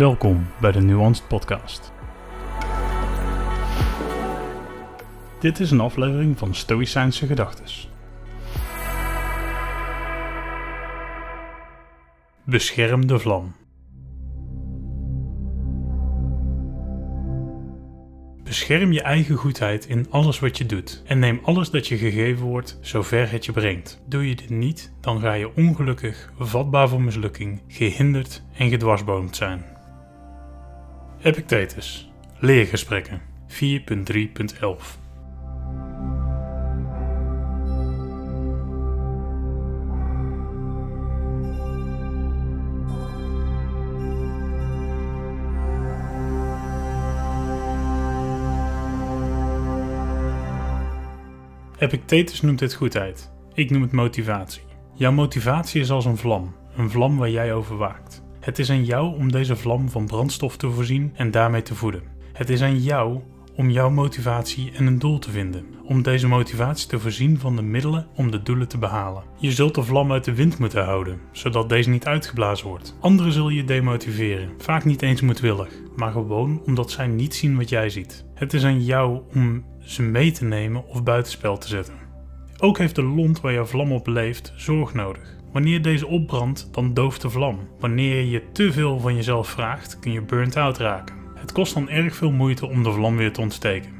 Welkom bij de Nuanced Podcast. Dit is een aflevering van Stoïcijnse Gedachtes. Bescherm de vlam. Bescherm je eigen goedheid in alles wat je doet en neem alles dat je gegeven wordt zover het je brengt. Doe je dit niet, dan ga je ongelukkig, vatbaar voor mislukking, gehinderd en gedwarsboomd zijn. Epictetus, Leergesprekken 4.3.11 Epictetus noemt dit goedheid. Ik noem het motivatie. Jouw motivatie is als een vlam, een vlam waar jij over waakt. Het is aan jou om deze vlam van brandstof te voorzien en daarmee te voeden. Het is aan jou om jouw motivatie en een doel te vinden, om deze motivatie te voorzien van de middelen om de doelen te behalen. Je zult de vlam uit de wind moeten houden, zodat deze niet uitgeblazen wordt. Anderen zullen je demotiveren, vaak niet eens moedwillig, maar gewoon omdat zij niet zien wat jij ziet. Het is aan jou om ze mee te nemen of buitenspel te zetten. Ook heeft de lont waar jouw vlam op leeft zorg nodig. Wanneer deze opbrandt, dan dooft de vlam. Wanneer je te veel van jezelf vraagt, kun je burnt out raken. Het kost dan erg veel moeite om de vlam weer te ontsteken.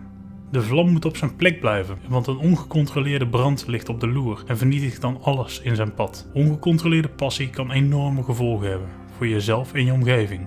De vlam moet op zijn plek blijven, want een ongecontroleerde brand ligt op de loer en vernietigt dan alles in zijn pad. Ongecontroleerde passie kan enorme gevolgen hebben voor jezelf en je omgeving.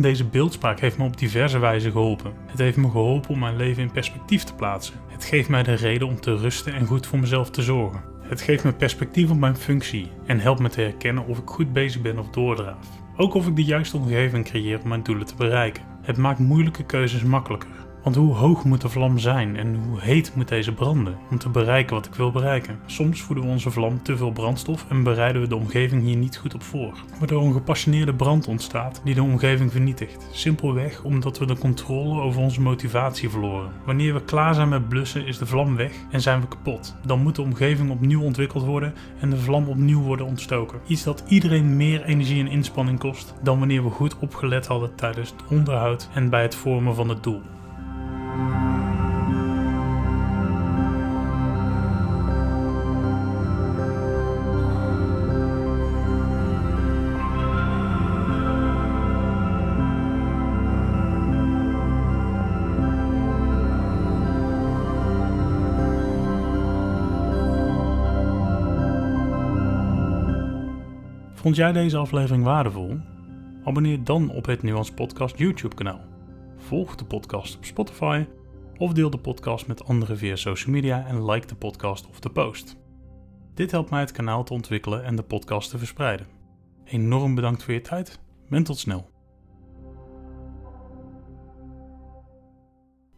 Deze beeldspraak heeft me op diverse wijzen geholpen. Het heeft me geholpen om mijn leven in perspectief te plaatsen. Het geeft mij de reden om te rusten en goed voor mezelf te zorgen. Het geeft me perspectief op mijn functie en helpt me te herkennen of ik goed bezig ben of doordraaf. Ook of ik de juiste omgeving creëer om mijn doelen te bereiken. Het maakt moeilijke keuzes makkelijker. Want hoe hoog moet de vlam zijn en hoe heet moet deze branden om te bereiken wat ik wil bereiken? Soms voeden we onze vlam te veel brandstof en bereiden we de omgeving hier niet goed op voor. Waardoor een gepassioneerde brand ontstaat die de omgeving vernietigt. Simpelweg omdat we de controle over onze motivatie verloren. Wanneer we klaar zijn met blussen is de vlam weg en zijn we kapot. Dan moet de omgeving opnieuw ontwikkeld worden en de vlam opnieuw worden ontstoken. Iets dat iedereen meer energie en inspanning kost dan wanneer we goed opgelet hadden tijdens het onderhoud en bij het vormen van het doel. Vond jij deze aflevering waardevol? Abonneer dan op het Nuance Podcast YouTube kanaal. Volg de podcast op Spotify of deel de podcast met anderen via social media en like de podcast of de post. Dit helpt mij het kanaal te ontwikkelen en de podcast te verspreiden. Enorm bedankt voor je tijd en tot snel.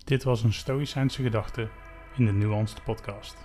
Dit was een Stoïcijnse gedachte in de Nuanced Podcast.